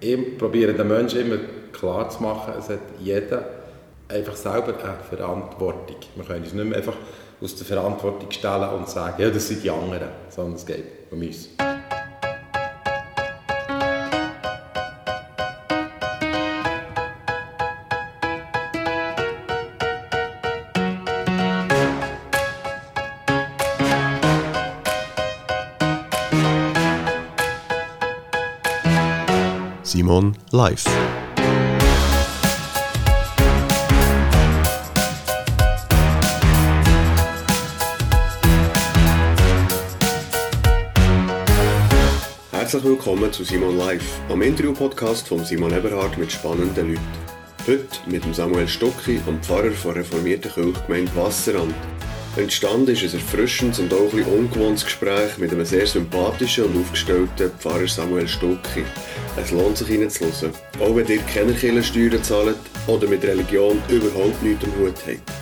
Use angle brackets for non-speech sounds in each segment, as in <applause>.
Ich probiere den Menschen immer klar zu machen, es hat jeder einfach selber eine Verantwortung. Wir können uns nicht mehr einfach aus der Verantwortung stellen und sagen, ja, das sind die anderen, sondern es geht um uns. Simon live. Herzlich willkommen zu Simon Live, am Interview-Podcast von Simon Eberhard mit spannenden Leuten. Heute mit Samuel Stucki, dem Pfarrer von reformierten Kirchgemeinde Wasserrand. Entstanden ist ein erfrischendes und auch ein ungewohntes Gespräch mit einem sehr sympathischen und aufgestellten Pfarrer Samuel Stucki. Es lohnt sich reinzuhören, auch wenn ihr keine Kirchensteuern zahlt oder mit Religion überhaupt nichts am Hut habt.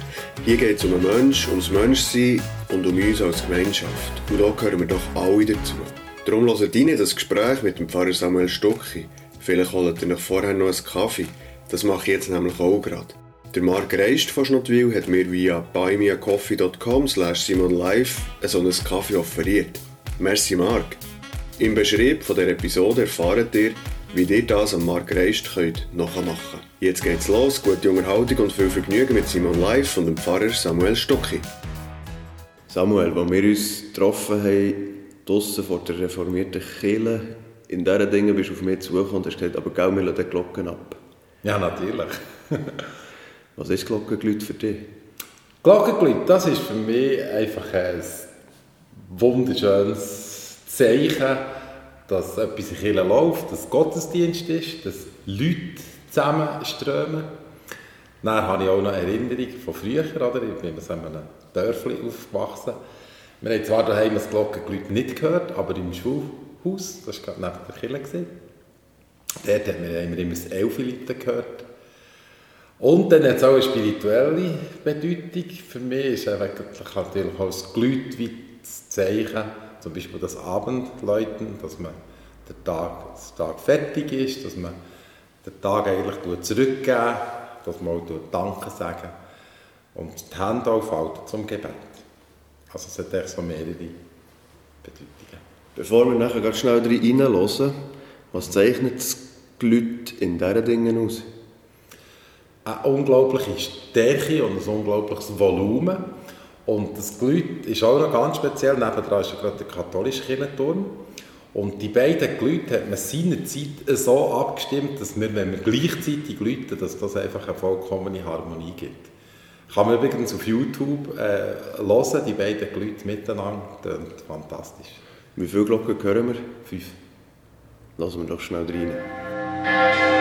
Hier geht es um einen Mensch, ums Menschsein und um uns als Gemeinschaft. Und da gehören wir doch alle dazu. Darum hört rein das Gespräch mit dem Pfarrer Samuel Stucki. Vielleicht holt ihr noch vorher noch einen Kaffee. Das mache ich jetzt nämlich auch gerade. Der Marc Reist von Schnottwil hat mir via buymeacoffee.com slash simonlive so einen Kaffee offeriert. Merci Marc. Im Beschrieb von der Episode erfahrt ihr, wie ihr das am Marc Reist könnt nachmachen könnt. Jetzt geht's los, gute Unterhaltung und viel Vergnügen mit Simon Live und dem Pfarrer Samuel Stocki. Samuel, als wir uns getroffen haben, draussen vor der reformierten Kirche, in diesen Dingen bist du auf mich zugekommen und hast gesagt, aber gell, wir lassen die Glocken ab. Ja, natürlich. <laughs> Was ist Glockengeläut für dich? Glockengeläut, das ist für mich einfach ein wunderschönes Zeichen, dass etwas in Kirche läuft, dass Gottesdienst ist, dass Leute zusammenströmen. Dann habe ich auch noch Erinnerung von früher, oder? ich bin in einem Dörfli aufgewachsen. Wir haben zwar daheim das Glockengeläut nicht gehört, aber im Schulhaus, das war gerade neben der Kirche, dort haben wir immer das Elfenleuten gehört. Und dann hat es auch eine spirituelle Bedeutung. Für mich ist eigentlich natürlich auch das Glüt wie das Zeichen, zum Beispiel das Abendläuten, dass man der Tag, der Tag fertig ist, dass man den Tag eigentlich zurückgeben, dass man auch Danke sagen und die Hände aufhalten zum Gebet. Also es hat echt so mehrere Bedeutungen. Bevor wir nachher ganz schnell reinhören, was zeichnet das Glüt in diesen Dingen aus? Eine unglaubliche Stärke und ein unglaubliches Volumen. Und das Glüt ist auch noch ganz speziell. Nebenan ist ja gerade der katholische Kirchenturm. Und die beiden Glüte hat man seinerzeit so abgestimmt, dass wir, wenn wir gleichzeitig glüten, dass das einfach eine vollkommene Harmonie gibt. Kann man übrigens auf YouTube äh, hören, die beiden Glüte miteinander. Das ist fantastisch. Wie viele Glocken hören wir? Fünf. Lassen wir doch schnell rein.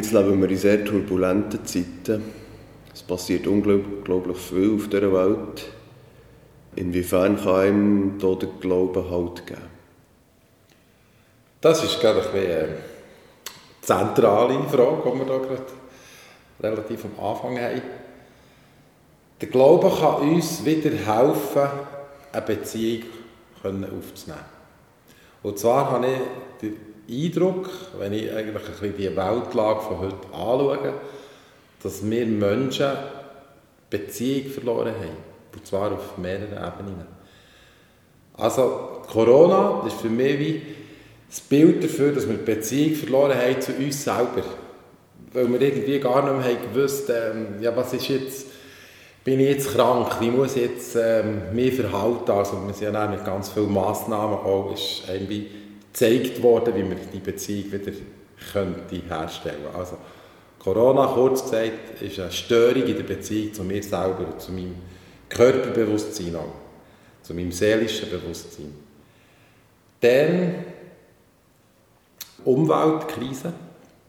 Jetzt leben wir in sehr turbulenten Zeiten. Es passiert unglaublich viel auf dieser Welt. Inwiefern kann einem da der Glaube Halt geben? Das ist, glaube eine zentrale Frage, die wir da gerade relativ am Anfang haben. Der Glaube kann uns wieder helfen, eine Beziehung aufzunehmen. Und zwar habe ich Eindruck, wenn ich eigentlich ein bisschen die Weltlage von heute anschaue, dass wir Menschen Beziehung verloren haben. Und zwar auf mehreren Ebenen. Also Corona ist für mich wie das Bild dafür, dass wir die Beziehung verloren haben zu uns selber. Weil wir irgendwie gar nicht mehr haben gewusst ähm, ja was ist jetzt, bin ich jetzt krank, wie muss ich jetzt ähm, mich verhalten. Also wir sind ja mit ganz vielen Massnahmen auch, ist irgendwie gezeigt worden, wie man die Beziehung wieder könnte herstellen könnte. Also, Corona, kurz gesagt, ist eine Störung in der Beziehung zu mir selber zu meinem Körperbewusstsein auch, zu meinem seelischen Bewusstsein. Dann Umweltkrise.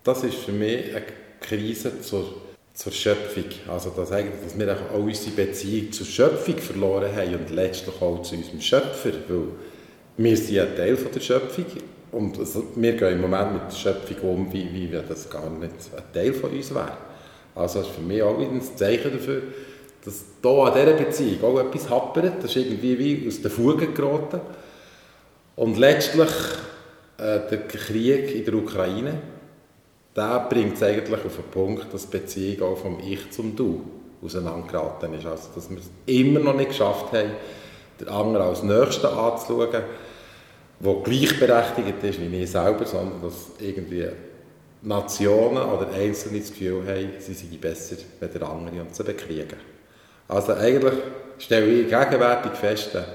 Das ist für mich eine Krise zur, zur Schöpfung. Also, dass, eigentlich, dass wir auch unsere Beziehung zur Schöpfung verloren haben und letztlich auch zu unserem Schöpfer. Weil wir sind ein Teil von der Schöpfung und also, wir gehen im Moment mit der Schöpfung um, wie, wie das gar nicht ein Teil von uns wäre. Also das ist für mich auch ein Zeichen dafür, dass hier an dieser Beziehung auch etwas happert. Das ist irgendwie wie aus den Fugen geraten. Und letztlich äh, der Krieg in der Ukraine, der bringt es eigentlich auf den Punkt, dass die Beziehung auch vom Ich zum Du auseinandergeraten ist. Also, dass wir es immer noch nicht geschafft haben, den anderen als Nächsten anzuschauen, der gleichberechtigt ist wie ich selber, sondern dass irgendwie Nationen oder Einzelne das Gefühl haben, sie seien besser als der andere und sie bekriegen. Also eigentlich stelle ich gegenwärtig fest, eine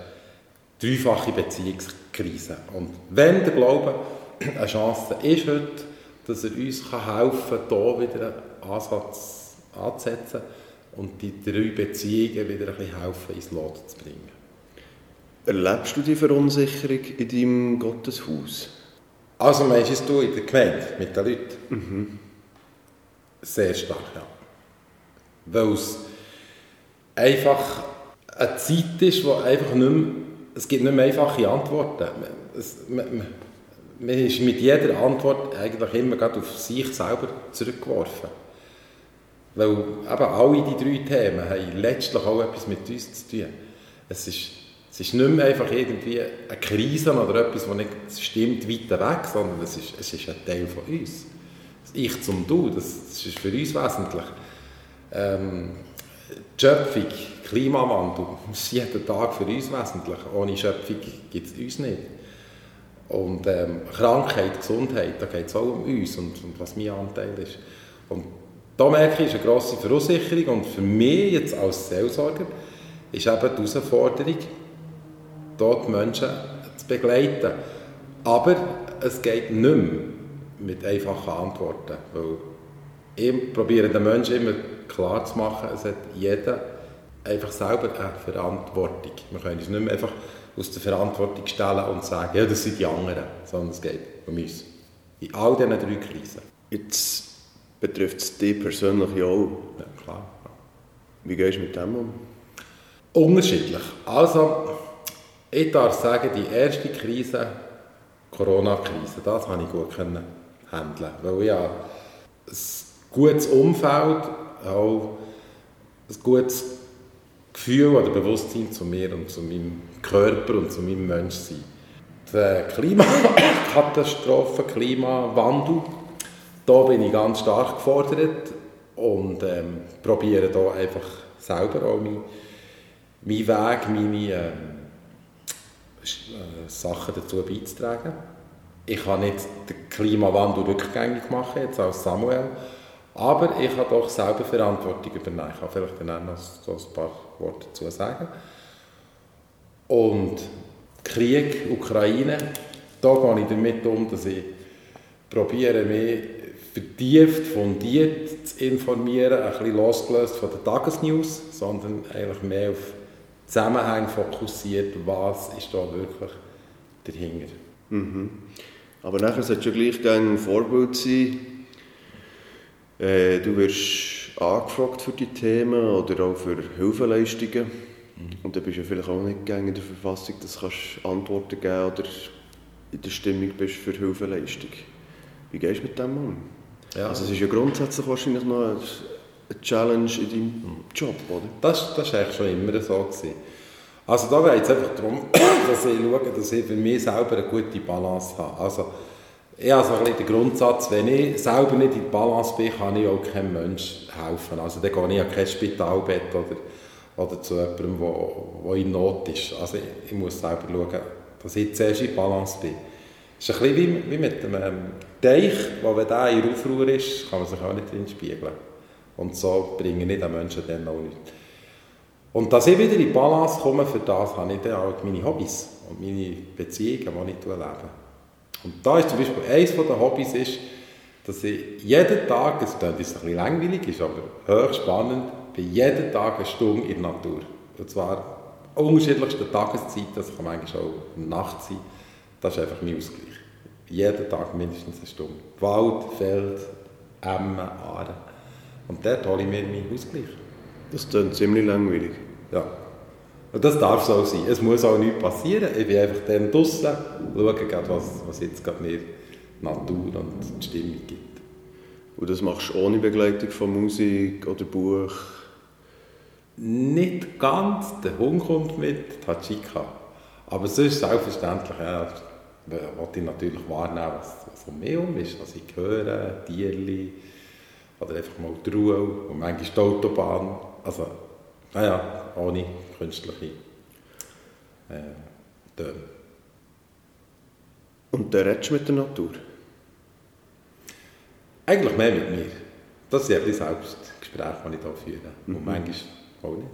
dreifache Beziehungskrise. Und wenn der Glaube eine Chance ist heute, dass er uns helfen kann, hier wieder einen Ansatz anzusetzen und die drei Beziehungen wieder ein bisschen helfen, ins Lot zu bringen. Erlebst du die Verunsicherung in deinem Gotteshaus? Also meinst du in der Gemeinde mit den Leuten? Mhm. Sehr stark, ja. Weil es einfach eine Zeit ist, wo einfach nicht mehr, es gibt nicht mehr einfache Antworten. Es, man, man ist mit jeder Antwort eigentlich immer auf sich selber zurückgeworfen. Weil eben alle die drei Themen haben letztlich auch etwas mit uns zu tun. Es ist es ist nicht mehr einfach irgendwie eine Krise oder etwas, das nicht stimmt, weiter weg, sondern es ist, es ist ein Teil von uns. Ich zum Du, das, das ist für uns wesentlich. Ähm, die Schöpfung, Klimawandel, <laughs> das ist jeden Tag für uns wesentlich. Ohne Schöpfung gibt es uns nicht. Und ähm, Krankheit, Gesundheit, da geht es auch um uns und, und was mein Anteil ist. Und da merke ich, ist eine grosse Verunsicherung und für mich jetzt als Seelsorger ist eben die Herausforderung, dort Menschen zu begleiten. Aber es geht nicht mehr mit einfachen Antworten, weil ich probiere den Menschen immer klar zu machen, es hat jeder einfach selber eine Verantwortung. Wir können uns nicht mehr einfach aus der Verantwortung stellen und sagen, ja, das sind die anderen, sondern es geht um uns. In all diesen drei Krisen. Jetzt betrifft es dich persönlich auch. Ja, klar. Wie gehst du mit dem um? Unterschiedlich. Also, ich darf sagen, die erste Krise, Corona-Krise, das habe ich gut handeln, weil ich ein gutes Umfeld, auch ein gutes Gefühl oder Bewusstsein zu mir und zu meinem Körper und zu meinem Menschsein. Die Klimakatastrophe, Klimawandel, da bin ich ganz stark gefordert und ähm, probiere da einfach selber auch meinen mein Weg, meine ähm, äh, Sachen dazu beizutragen. Ich kann nicht den Klimawandel rückgängig machen, jetzt als Samuel, aber ich habe doch selber Verantwortung übernehmen. Ich kann vielleicht dann noch so ein paar Worte dazu sagen. Und Krieg, Ukraine, da gehe ich damit um, dass ich probiere, mich vertieft, fundiert zu informieren, ein bisschen losgelöst von den Tagesnews, sondern eigentlich mehr auf Zusammenhang fokussiert, was ist da wirklich dahinter. Mhm. Aber nachher sollte ja gleich ein Vorbild sein. Äh, du wirst angefragt für die Themen oder auch für Hilfeleistungen. Mhm. Und dann bist du ja vielleicht auch nicht in der Verfassung, dass du Antworten geben oder in der Stimmung bist für Hilfeleistung. Wie gehst du mit dem um? Ja. Also es ist ja grundsätzlich wahrscheinlich noch Challenge in deinem Job, oder? Das, das war eigentlich schon immer so. Gewesen. Also da geht es einfach darum, dass ich schaue, dass ich für mich selber eine gute Balance habe. Also ich habe so ein bisschen den Grundsatz, wenn ich selber nicht in der Balance bin, kann ich auch keinem Menschen helfen. Also dann gehe ich an kein Spitalbett oder, oder zu jemandem, der in Not ist. Also ich, ich, muss selber schauen, dass ich zuerst in Balance bin. Es ist ein bisschen wie, wie mit einem Teich, wo wenn der in Aufruhr ist, kann man sich auch nicht drin spiegeln. Und so bringe ich den Menschen dann auch nichts. Und dass ich wieder in Balance komme, für das habe ich dann auch meine Hobbys und meine Beziehungen, die ich lebe. Und da ist zum Beispiel eines der Hobbys, ist, dass ich jeden Tag, es jetzt ein bisschen langweilig, ist aber höchst spannend, bin jeden Tag eine Stunde in der Natur. Und zwar unterschiedlichste Tageszeiten, das kann manchmal auch Nacht sein. Das ist einfach mein Ausgleich. Jeden Tag mindestens eine Stunde. Wald, Feld, Emmen, Aare. Und dort hole ich mir meinen Ausgleich. Das klingt ziemlich langweilig. Ja. Und das darf so sein. Es muss auch nichts passieren. Ich bin einfach dann draußen, schaue was, was jetzt gerade mir Natur und die Stimmung gibt. Und das machst du ohne Begleitung von Musik oder Buch? Nicht ganz, der Hund kommt mit, die Hachika. Aber sonst selbstverständlich, ja, wollte ich natürlich wahrnehmen, was, was um mich herum ist, was ich höre, Tierli oder einfach mal die Ruhe und manchmal die Autobahn. Also, naja, ohne künstliche äh, Töne. Und dann redest du mit der Natur? Eigentlich mehr mit mir. Das sind ein Selbstgespräche, die ich hier führe. Mhm. Und manchmal auch nicht.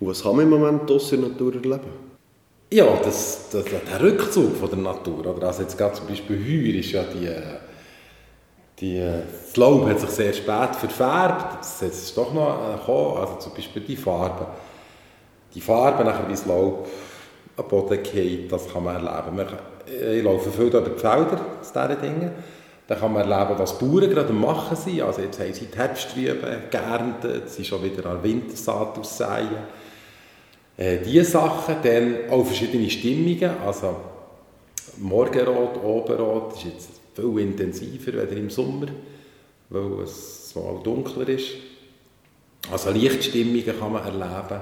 Und was kann man im Moment draussen in der Natur erleben? Ja, das, das, der Rückzug von der Natur. Oder? Also jetzt gerade zum Beispiel heuer ist ja die, die, das Laub hat sich sehr spät verfärbt. Jetzt ist es doch noch gekommen. Also zum Beispiel die Farbe. Die Farbe, nachher wie das Laub am Boden geht, das kann man erleben. Ich laufe viel über die Felder aus diesen Dingen. Da kann man erleben, was die Bauern gerade machen sind. Also jetzt haben sie die Herbstrüben geerntet, sie schon wieder an Wintersaat aussäen äh, diese Sachen, dann auch verschiedene Stimmungen, also Morgenrot, Oberrot ist jetzt viel intensiver als im Sommer, weil es mal dunkler ist. Also Lichtstimmungen kann man erleben.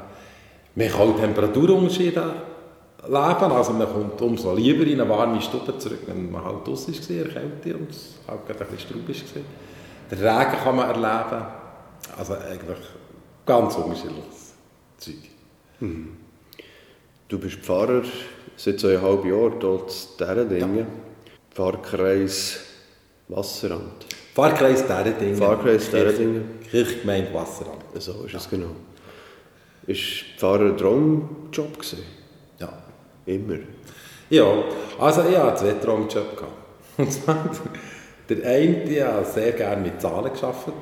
Man kann auch Temperaturunterschiede erleben, also man kommt umso lieber in eine warme Stube zurück, wenn man halt draußen war, in Kälte und es halt ein bisschen straubig war. Den Regen kann man erleben, also eigentlich ganz unterschiedliches Zeug. Mhm. Du bist Pfarrer seit zweieinhalb Jahren dort in Dingen. Ja. Pfarrkreis Wasseramt. Pfarrkreis Dingen. Pfarrkreis Dingen. Kirchgemeinde Wasseramt. So ist es genau. Ist Pfarrer ein Traumjob gewesen? Ja. Immer? Ja, also ich hatte zwei Traumjobs. Und zwar, der eine, ich habe sehr gerne mit Zahlen gearbeitet.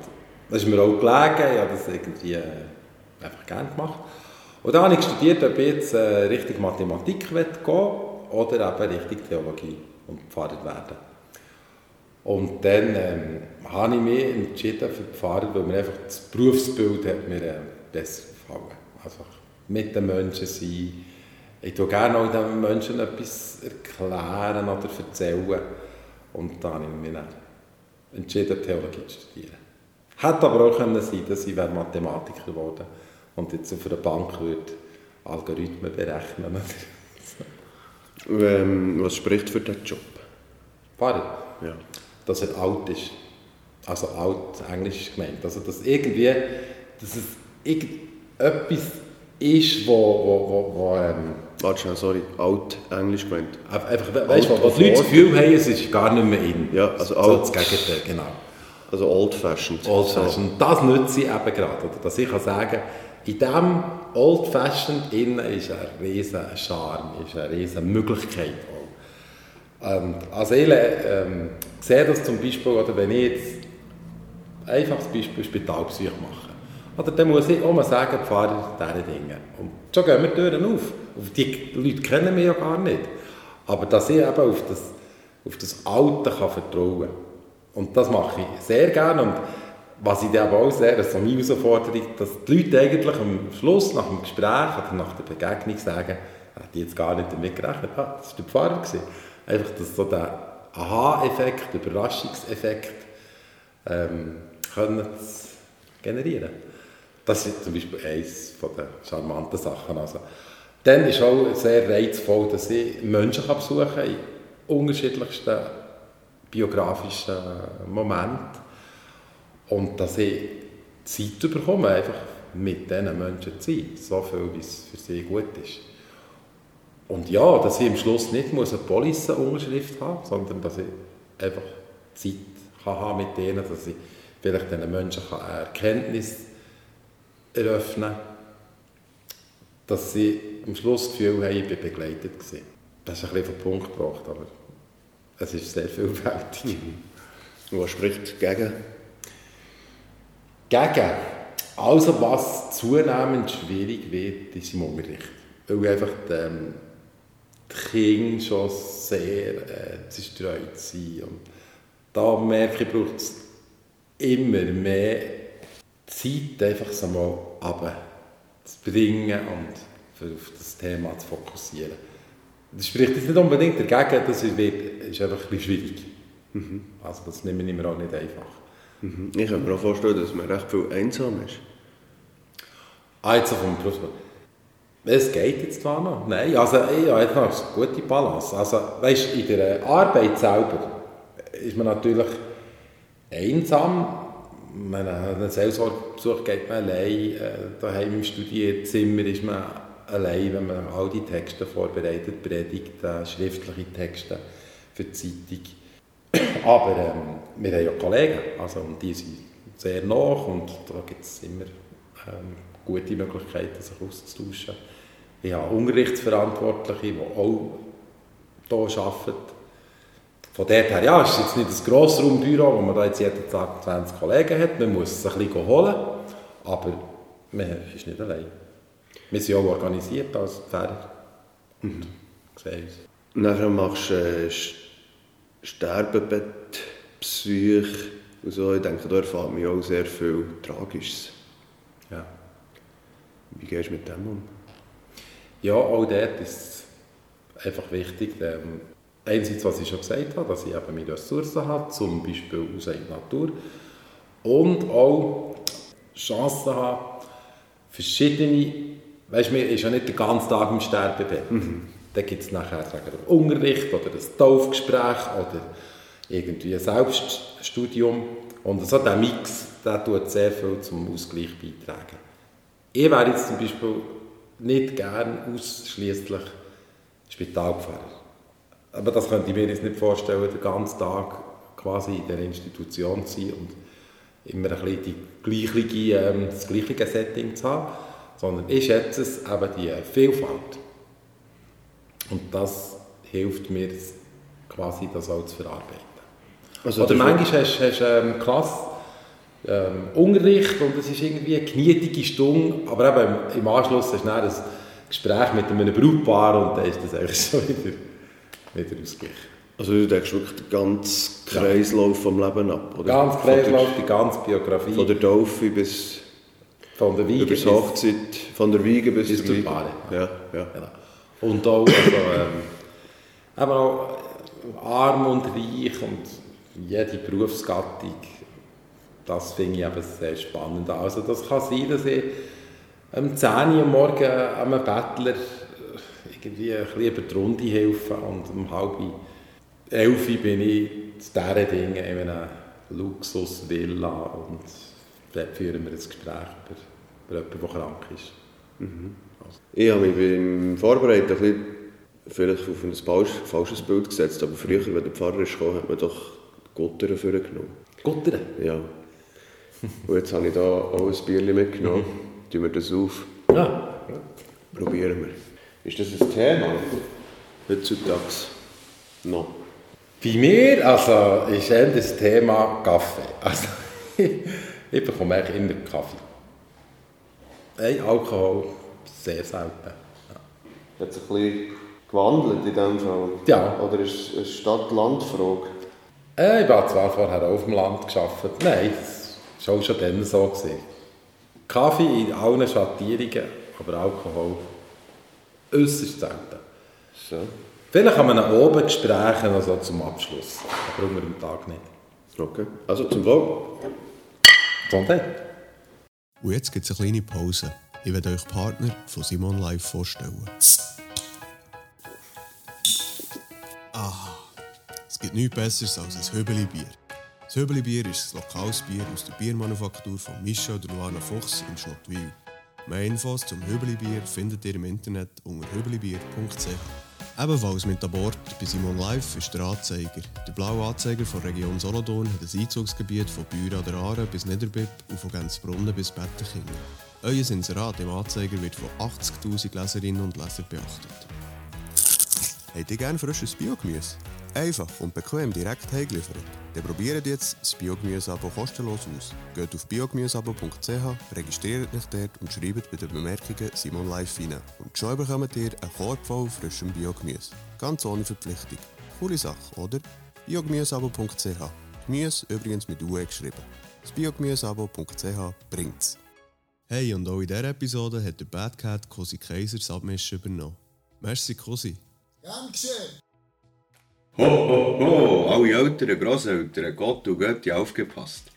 Das ist mir auch gelegen, ich habe das irgendwie äh, einfach gerne gemacht. Und dann habe ich studiert, ob ich jetzt äh, Richtung Mathematik gehen oder eben Richtung Theologie und Pfarrer werden. Und dann ähm, habe ich mich entschieden für die Pfarrer, weil mir einfach das Berufsbild hat mir äh, besser gefallen. Also mit den Menschen sein. Ich tue gerne auch den Menschen etwas erklären oder erzählen. Und dann habe ich mich entschieden, Theologie zu studieren. Hätte aber auch können sein dass ich Mathematiker geworden und jetzt auf einer Bank würde Algorithmen berechnen. Ähm, was spricht für diesen Job? Pfarrer? Ja. Dass er alt ist. Also alt, Englisch gemeint. Also dass irgendwie, dass es irgendetwas ist, wo, wo, wo, wo ähm, Warte schnell, sorry, alt, Englisch gemeint. Einfach, weißt du, was Leute das Gefühl haben, es ist gar nicht mehr in. Ja, also alt. So das Gegenteil, genau. Also old-fashioned. Old-fashioned. So. Das nütze ich eben gerade. Oder? Dass ich kann sagen in diesem Old Fashioned innen ist ein riesen Charme, ist eine riesen Möglichkeit. Ähm, also ich ähm, sehe das zum Beispiel, oder wenn ich jetzt einfaches Beispiel Spitalbesuch mache, oder dann muss ich auch mal sagen, Pfarrer, diese Dinge. Und schon gehen wir die Türen auf. Die Leute kennen mich ja gar nicht. Aber dass ich eben auf das, auf das Alte kann vertrauen kann. Und das mache ich sehr gerne. Und was ich aber auch sehe, das ist so meine Herausforderung, dass die Leute eigentlich am Schluss, nach dem Gespräch oder nach der Begegnung sagen, ich hätte jetzt gar nicht damit gerechnet, ah, das war der Pfarrer. Gewesen. Einfach, dass so der Aha-Effekt, Überraschungseffekt ähm, können generieren. Das ist zum Beispiel eines der charmanten Sachen. Also, dann ist auch sehr reizvoll, dass ich Menschen besuchen kann in unterschiedlichsten biografischen Momenten und dass ich Zeit bekomme, einfach mit diesen Menschen zu sein, so viel, wie es für sie gut ist. Und ja, dass ich am Schluss nicht muss eine Police-Unterschrift haben sondern dass ich einfach Zeit kann haben mit denen, dass ich vielleicht diesen Menschen eine Erkenntnis eröffnen kann, dass sie am Schluss das Gefühl haben, ich bin begleitet. Das ist ein bisschen den Punkt gebracht, aber es ist sehr vielfältig. Und was spricht gegen gegen. Also was zunehmend schwierig wird, ist im Unterricht. Weil einfach die, ähm, die Kinder schon sehr äh, zerstreut sind. Und da merke ich, braucht es immer mehr Zeit, einfach so mal zu bringen und auf das Thema zu fokussieren. Das spricht jetzt nicht unbedingt dagegen, das ist, ist einfach ein bisschen schwierig. Mhm. Also das nehmen wir auch nicht einfach. Mhm. Ich kann mir auch vorstellen, dass man recht viel einsam ist. Ah, jetzt vom Berufsbild. Es geht jetzt zwar noch. Nein, also ich habe jetzt noch eine gute Balance. Also, weißt, in der Arbeit selber ist man natürlich einsam. Wenn einen Seelsorgebesuch geht man allein. Äh, daheim im Studierzimmer ist man allein, wenn man all die Texte vorbereitet, Predigten, schriftliche Texte für die Zeitung. Aber ähm, wir haben ja Kollegen, also, und die sind sehr nach und da gibt es immer ähm, gute Möglichkeiten, sich auszutauschen. Ich habe Unterrichtsverantwortliche, die auch hier arbeiten. Von dort her, ja, es ist jetzt nicht ein Grossraumbüro, wo man da jetzt jeden Tag 20 Kollegen hat. Man muss es ein bisschen holen, aber man ist nicht allein. Wir sind auch organisiert als Pfarrer. Mhm. Sehen uns. Nachher machst du äh, Sterbebett, Psyche und so. Ich denke, da erfahrt man auch sehr viel Tragisches. Ja. Wie gehst du mit dem um? Ja, auch dort ist es einfach wichtig, ähm, einerseits, was ich schon gesagt habe, dass ich eben meine Ressourcen habe, zum Beispiel aus der Natur, und auch Chancen habe, verschiedene, weißt du, mir ist ja nicht den ganzen Tag im Sterbebett. Mhm. Dann gibt es nachher sagen wir, Unterricht oder ein Taufgespräch oder irgendwie ein Selbststudium. Und so der Mix, der tut sehr viel zum Ausgleich beitragen. Ich wäre jetzt zum Beispiel nicht gern ausschließlich Spitalpfarrer. Aber das könnte ich mir jetzt nicht vorstellen, den ganzen Tag quasi in der Institution zu sein und immer ein bisschen die gleiche, ähm, das gleiche Setting zu haben, sondern ich schätze es eben die Vielfalt. Und das hilft mir quasi, das auch zu verarbeiten. Also Oder manchmal hast du ähm, Klasse, ähm, Unterricht und es ist irgendwie eine genietige Stunde, aber eben im Anschluss hast du dann ein Gespräch mit einem Brautpaar und dann ist das eigentlich <laughs> schon wieder, wieder ausgeglichen. Also du denkst wirklich den ganzen Kreislauf vom Leben ab, oder? Ganz Kreislauf, die ganze Biografie. Von der Taufe bis... Von der Wiege bis... Hochzeit, von der Wiege bis... Bis zur Paare. Ja, ja. Genau. Und auch, also, ähm, eben auch arm und reich und jede Berufsgattung das finde ich eben sehr spannend. Also das kann sein, dass ich am 10 Uhr morgen einem Bettler irgendwie ein bisschen über die Runde helfe und um halb elf bin ich zu diesen Dingen in einer Luxusvilla und dort führen wir ein Gespräch über, über jemanden, der krank ist. Mhm. Ich habe mich beim Vorbereiten ein bisschen vielleicht auf ein falsches Bild gesetzt, aber früher, wenn der Pfarrer kam, hat man doch Gutter genommen. Gutter? Ja. Und jetzt habe ich hier auch ein Bierchen mitgenommen. Mhm. Tun wir das auf. Ja. Probieren wir. Ist das ein Thema heutzutage noch? Bei mir also, ist eher das Thema Kaffee. Also, <laughs> ich bekomme eigentlich immer Kaffee. Hey, Alkohol sehr selten. Ja. Hat sich ein bisschen gewandelt in diesem Fall? Ja. Oder ist es eine Stadt-Land-Frage? Äh, ich habe zwar vorher auf dem Land gearbeitet. Nein, das war auch schon dann so. Gewesen. Kaffee in allen Schattierungen, aber Alkohol äußerst selten. So. Vielleicht kann man oben Gespräche also zum Abschluss, aber unter dem Tag nicht. Okay, also zum Wohl. Gesundheit. Und jetzt gibt es eine kleine Pause. Ich werde euch Partner von Simon Live vorstellen. Ah, es gibt nichts Besseres als ein Höbeli-Bier. Das Höbeli-Bier ist ein lokales Bier aus der Biermanufaktur von Michel und Luana Fuchs in Schnottwil. Mehr Infos zum Höbeli-Bier findet ihr im Internet unter höbelibier.ch. Ebenfalls mit an Bord bei Simon Live ist der Anzeiger. Der blaue Anzeiger von Region Solothurn hat ein Einzugsgebiet von Büra der Aare bis Niederbipp und von Gänzbrunnen bis Bettenkingen. Euer Inserat im Anzeiger wird von 80'000 Leserinnen und Lesern beachtet. Habt ihr gerne frisches Biogemüse? Einfach und bequem direkt heimgeliefert? Dann probiert jetzt das Biogemüse-Abo kostenlos aus. Geht auf biogemüseabo.ch, registriert euch dort und schreibt bei den Bemerkungen Simon Live rein. Und schon bekommt ihr einen Korb voll frischem Biogemüse. Ganz ohne Verpflichtung. Coole Sache, oder? biogemüseabo.ch Gemüse übrigens mit UE geschrieben. Das biogemüseabo.ch bringt's. Hey, und auch in dieser Episode hat der Bad Cat Cosi Kaiser das Abmischen übernommen. Merci, Cosi. Gern geschehen. Ho, ho, ho, alle Eltern, Grosseltern, Gott und Götti aufgepasst.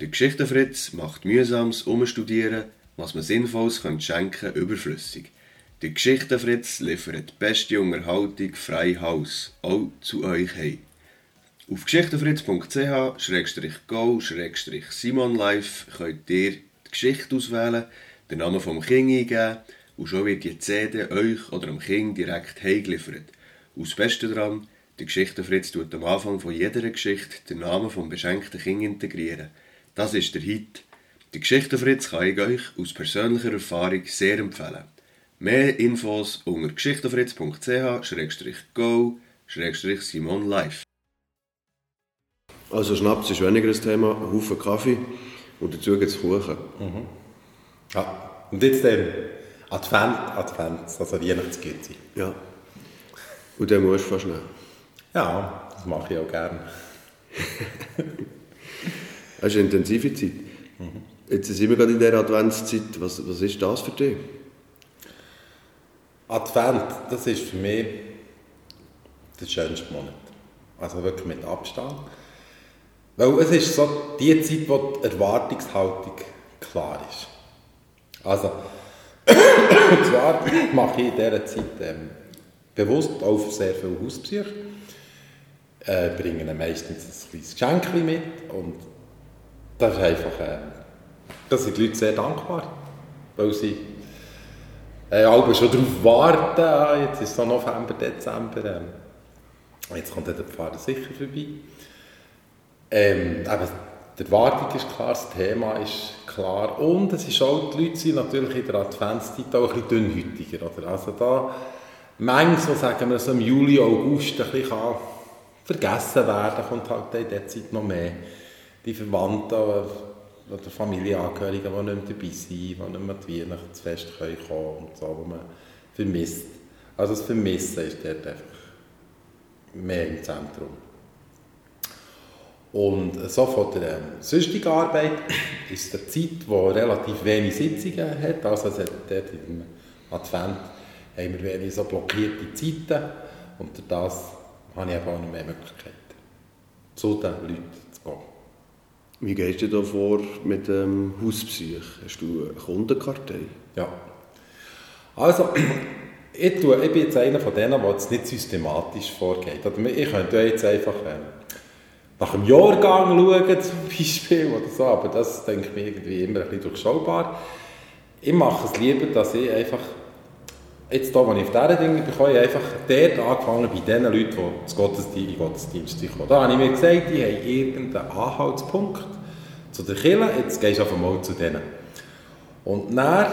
Der Geschichtenfritz macht mühsames Umstudieren was man Sinnvolles könnte schenken überflüssig. Der Geschichtenfritz liefert beste Unterhaltung frei Haus, auch zu euch heim. Auf geschichtenfritz.ch-go-simonlife könnt ihr die Geschichte auswählen, den Namen vom Kind eingeben und schon wird die CD euch oder dem Kind direkt heimgeliefert. Das Beste daran, der Geschichtenfritz tut am Anfang von jeder Geschichte den Namen vom beschenkten Kind integrieren. Das ist der Hit. Die Geschichtenfritz kann ich euch aus persönlicher Erfahrung sehr empfehlen. Mehr Infos unter geschichtenfritz.ch-go-simon live. Also Schnaps ist weniger ein Thema, ein Haufen Kaffee und dazu gibt es Kuchen. Ja. Und jetzt ähm, Advent, Advent, also Weihnachtsgüte. Ja. Und dann musst du fast nehmen. Ja, das mache ich auch gerne. Es <laughs> ist eine intensive Zeit. Jetzt sind wir gerade in dieser Adventszeit. Was, was ist das für dich? Advent, das ist für mich der schönste Monat. Also wirklich mit Abstand. Weil es ist so die Zeit, wo die Erwartungshaltung klar ist. Also, <coughs> und zwar mache ich in dieser Zeit ähm, bewusst auch sehr viel Hausbesuch. Äh, bringe ihnen meistens ein kleines Geschenk mit und das ist einfach, äh, da sind die Leute sehr dankbar, weil sie äh, alle schon darauf warten, ah, jetzt ist so November, Dezember, ähm, jetzt kommt der Pfarrer sicher vorbei. Ähm, eben, die Erwartung ist klar, das Thema ist klar und es ist auch, die Leute sind natürlich in der Adventszeit auch ein bisschen dünnhäutiger. Oder? Also da, manchmal, sagen wir so im Juli, August, ein bisschen vergessen werden, kommt halt in dieser Zeit noch mehr. Die Verwandten oder Familienangehörigen, die nicht mehr dabei sind, die nicht mehr die Weihnachtsfest kommen können und so, die man vermisst. Also das Vermissen ist dort einfach mehr im Zentrum. Und so von der ähm, sonstigen Arbeit ist eine Zeit, die relativ wenig Sitzungen hat. Also es hat dort im Advent haben wir wenig so blockierte Zeiten und das habe ich eben auch noch mehr Möglichkeiten, zu den Leuten zu gehen. Wie gehst du da vor mit dem Hausbesuch? Hast du eine Kundenkartei? Ja. Also, <clears throat> ich, tue, ich bin jetzt einer von denen, der jetzt nicht systematisch vorgeht. Oder ich könnte jetzt einfach ähm, nach dem Jahrgang schauen, <laughs> zum Beispiel, oder so, aber das denke ich mir irgendwie immer ein bisschen durchschaubar. Ich mache es lieber, dass ich einfach, jetzt hier, als ich auf diese Dinge bekomme, ich einfach dort angefangen bei den Leuten, die ins Gottesdienst, in den Gottesdienst kommen. Da habe ich mir gesagt, die haben irgendeinen Anhaltspunkt zu der Kirche, jetzt gehst du einfach mal zu denen. Und dann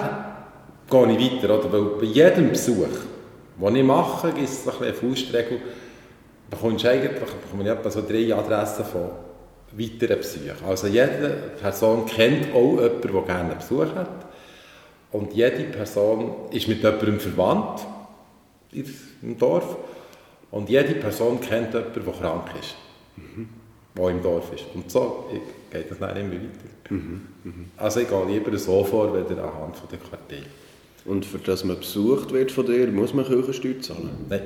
gehe ich weiter, oder? weil bei jedem Besuch, den ich mache, gibt es ein eine Faustregel, bekommst du eigentlich bekomme ich etwa so drei Adressen von weiteren Besuchen. Also jede Person kennt auch jemanden, der gerne einen Besuch hat. Und jede Person ist mit jemandem verwandt im Dorf. Und jede Person kennt jemanden, der krank ist. Mhm. Der im Dorf ist. Und so geht das dann immer weiter. Mhm. Mhm. Also ich gehe lieber so vor, wie anhand von der Quartier. Und für das man besucht wird von dir, muss man Kirchensteuer zahlen? Nein,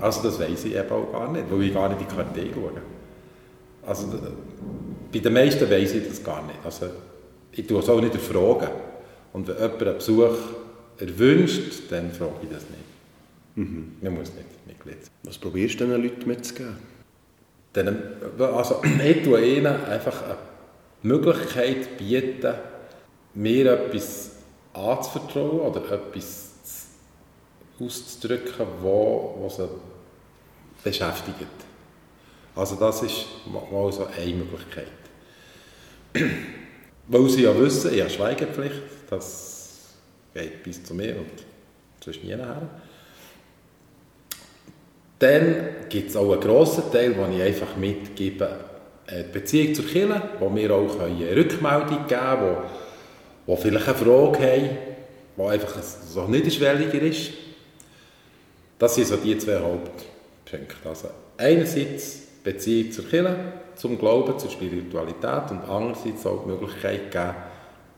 also das weiß ich eben auch gar nicht, weil ich gar nicht in die Karte schaue. Also bei den meisten weiß ich das gar nicht. Also ich tue es auch nicht erfragen. Und wenn jemand einen Besuch erwünscht, dann frage ich das nicht. Mhm. Man muss nicht Mitglied sein. Was probierst du den Leuten mitzugeben? Dann, also, <clears throat> ich tue ihnen einfach eine Möglichkeit bieten, mir etwas anzuvertrauen oder etwas auszudrücken, wo, was sie beschäftigt. Also das ist mal so eine Möglichkeit. <clears throat> Weil sie ja wissen, ich habe Schweigepflicht, das geht bis zu mir und sonst nie nachher. Dann gibt es auch einen grossen Teil, den ich einfach mitgebe, die Beziehung zur Kirche, wo wir auch eine Rückmeldung geben können, wo, wo vielleicht eine Frage haben, die einfach so niederschwelliger ist. Das sind so die zwei Hauptpunkte. Also einerseits Beziehung zur Kirche, zum Glauben, zur Spiritualität und andererseits auch die Möglichkeit geben,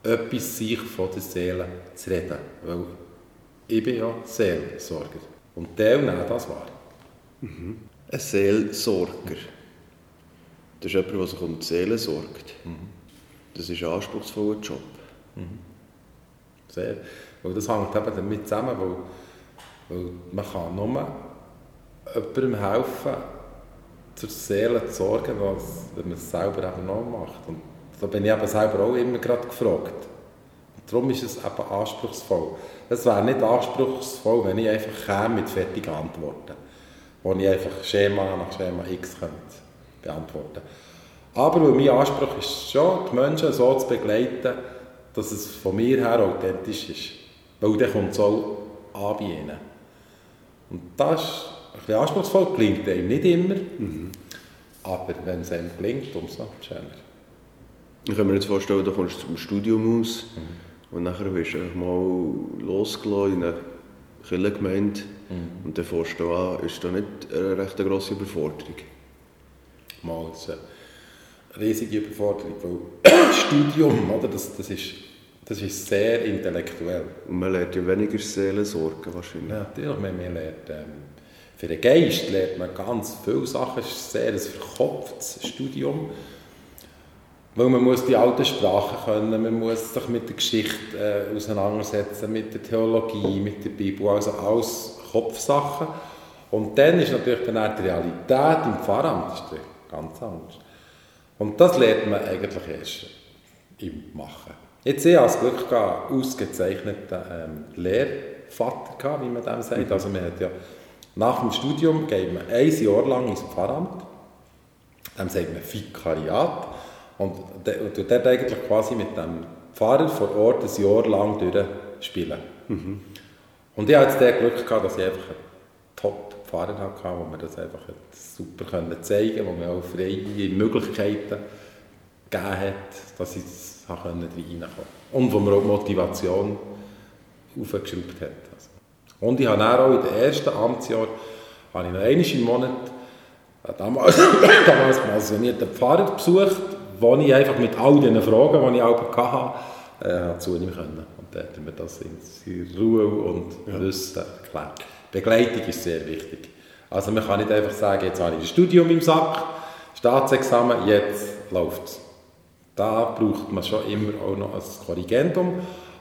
etwas sich von der Seele zu reden. Weil ich bin ja Seelsorger. Und der nehmen das wahr. Mhm. Ein Seelsorger. Das ist jemand, der sich um die Seele sorgt. Mhm. Das ist ein anspruchsvoller Job. Mhm. Sehr. Weil das hängt eben damit zusammen, weil, weil man kann nur jemandem helfen, zur Seele zu sorgen, was, wenn man es selber eben noch macht. Und da bin ich eben selber auch immer gerade gefragt. Und darum ist es eben anspruchsvoll. Es wäre nicht anspruchsvoll, wenn ich einfach käme mit fertigen Antworten, wo ich einfach Schema nach Schema X könnte beantworten Aber weil mein Anspruch ist schon, die Menschen so zu begleiten, dass es von mir her authentisch ist. Weil dann kommt es auch an bei ihnen. Und das ist ein bisschen anspruchsvoll, gelingt einem nicht immer. Mhm. Aber wenn es einem gelingt, umso schöner. Ich kann mir jetzt vorstellen, du kommst zum Studium aus mhm. und nachher wirst du mal losgelassen in eine Kirchengemeinde mhm. und dann fährst du an, ist das nicht eine recht grosse Überforderung? Mal, ist eine riesige Überforderung, weil das <coughs> Studium, oder, das, das, ist, das ist sehr intellektuell. Und man lernt ja weniger Seelensorgen wahrscheinlich. Ja, natürlich, man, man lernt... Ähm, für den Geist lernt man ganz viele Sachen. Es ist sehr ein verkopftes Studium. Weil man muss die alten Sprachen können, man muss sich mit der Geschichte äh, auseinandersetzen, mit der Theologie, mit der Bibel, also alles Kopfsachen. Und dann ist natürlich dann auch die Realität im Pfarramt ganz anders. Und das lernt man eigentlich erst im Machen. Jetzt ich als Glück gehabt, ausgezeichneten ähm, Lehrvater gehabt, wie man dem sagt. Mhm. Also man hat ja nach dem Studium geht man ein Jahr lang ins Pfarramt. Dem sagt man Vikariat. Und du dort eigentlich quasi mit dem Pfarrer vor Ort ein Jahr lang durchspielen. Mhm. Und ich hatte jetzt das Glück gehabt, dass ich einfach einen Top-Pfarrer hatte, wo mir das einfach super können zeigen konnte, wo mir auch freie Möglichkeiten gegeben hat, dass ich reinkommen konnte. Und wo mir auch Motivation aufgeschraubt hat. Und ich habe dann auch in den ersten Amtsjahr habe ich noch einmal im Monat damals, <coughs> damals pensionierten Pfarrer besucht, wo ich einfach mit all diesen Fragen, die ich auch hatte, äh, zu ihm können. Und da hat mir das in Ruhe und ja. Wissen erklärt. Begleitung ist sehr wichtig. Also man kann nicht einfach sagen, jetzt habe ich das Studium im Sack, Staatsexamen, jetzt läuft es. Da braucht man schon immer auch noch ein Korrigendum.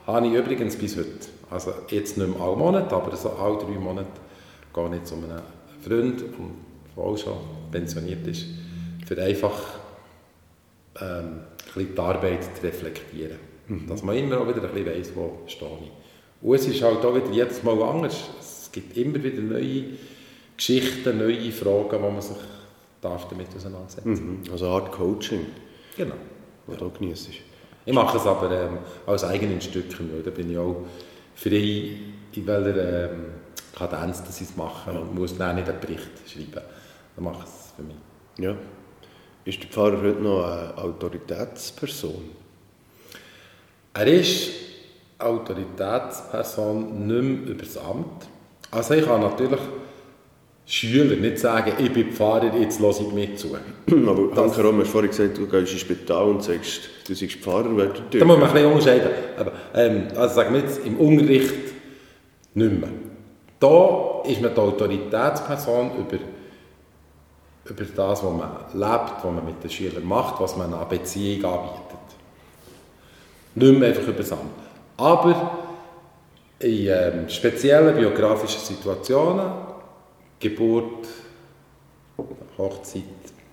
Habe ich übrigens bis heute. Also jetzt nicht mehr alle Monate, aber so alle drei Monate gehe ich zu einem Freund, der auch schon pensioniert ist, für einfach ähm, ein die Arbeit zu reflektieren. Mhm. Dass man immer auch wieder ein bisschen weiss, wo stehe ich. Und es ist halt auch wieder jedes Mal anders. Es gibt immer wieder neue Geschichten, neue Fragen, wo man sich darf damit auseinandersetzen mhm. Also Art Coaching. Genau. Was ja. du genießt. Ich mache es aber ähm, als eigenen Stücken, weil da bin ich auch frei, in welcher ähm, Kadenz dass ich es mache und muss dann nicht einen Bericht schreiben. Dann mache ich es für mich. Ja. Ist der Pfarrer heute noch eine Autoritätsperson? Er ist Autoritätsperson nicht mehr über das Amt. Also ich kann natürlich Schüler nicht sagen, ich bin Pfarrer, jetzt höre ich mir zu. <clears throat> Aber Hanke Rom, hast vorhin gesagt, du gehst ins Spital und sagst, du bist Pfarrer, wer du Da muss man ein bisschen unterscheiden. Aber, ähm, also sagen wir jetzt, im Unterricht nicht mehr. Da ist man die Autoritätsperson über über das, was man lebt, was man mit den Schülern macht, was man an Beziehung anbietet. Nicht mehr einfach über das. Aber in ähm, speziellen biografischen Situationen, Geburt, Hochzeit,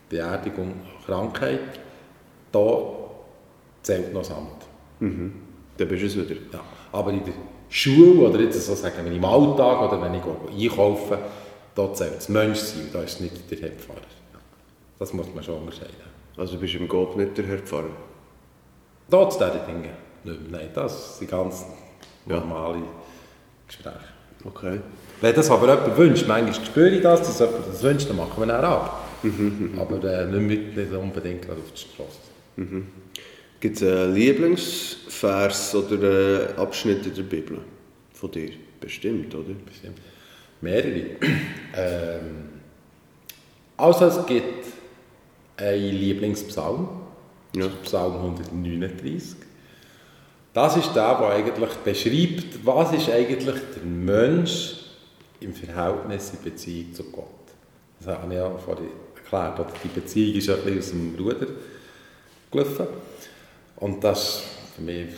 Beerdigung, Krankheit, da zählt noch das Amt. Mhm. Dann bist du es wieder. Ja. Aber in der Schule oder jetzt so sagen wir im Alltag oder wenn ich einkaufe, da zählt das Menschsein, da ist nicht der Herr Pfarrer. Das muss man schon unterscheiden. Also bist du im Gob nicht der Herr Pfarrer? Da zu diesen Dingen nicht Nein, das sind ganz normale ja. Gespräche. Okay. Wenn das aber jemand wünscht, manchmal spüre ich das, dass jemand das wünscht, dann machen wir dann ab. Mhm, aber äh, nicht, mit, nicht unbedingt auf die Straße. Mhm. Gibt es einen Lieblingsvers oder einen Abschnitt in der Bibel von dir? Bestimmt, oder? Bestimmt mehrere. Ähm, also es gibt einen Lieblingspsalm, ja. Psalm 139. Das ist der, der eigentlich beschreibt, was ist eigentlich der Mensch im Verhältnis in Beziehung zu Gott. Das habe ich ja vorhin erklärt. Die Beziehung ist ein bisschen aus dem Ruder gelaufen. Und das ist für mich ein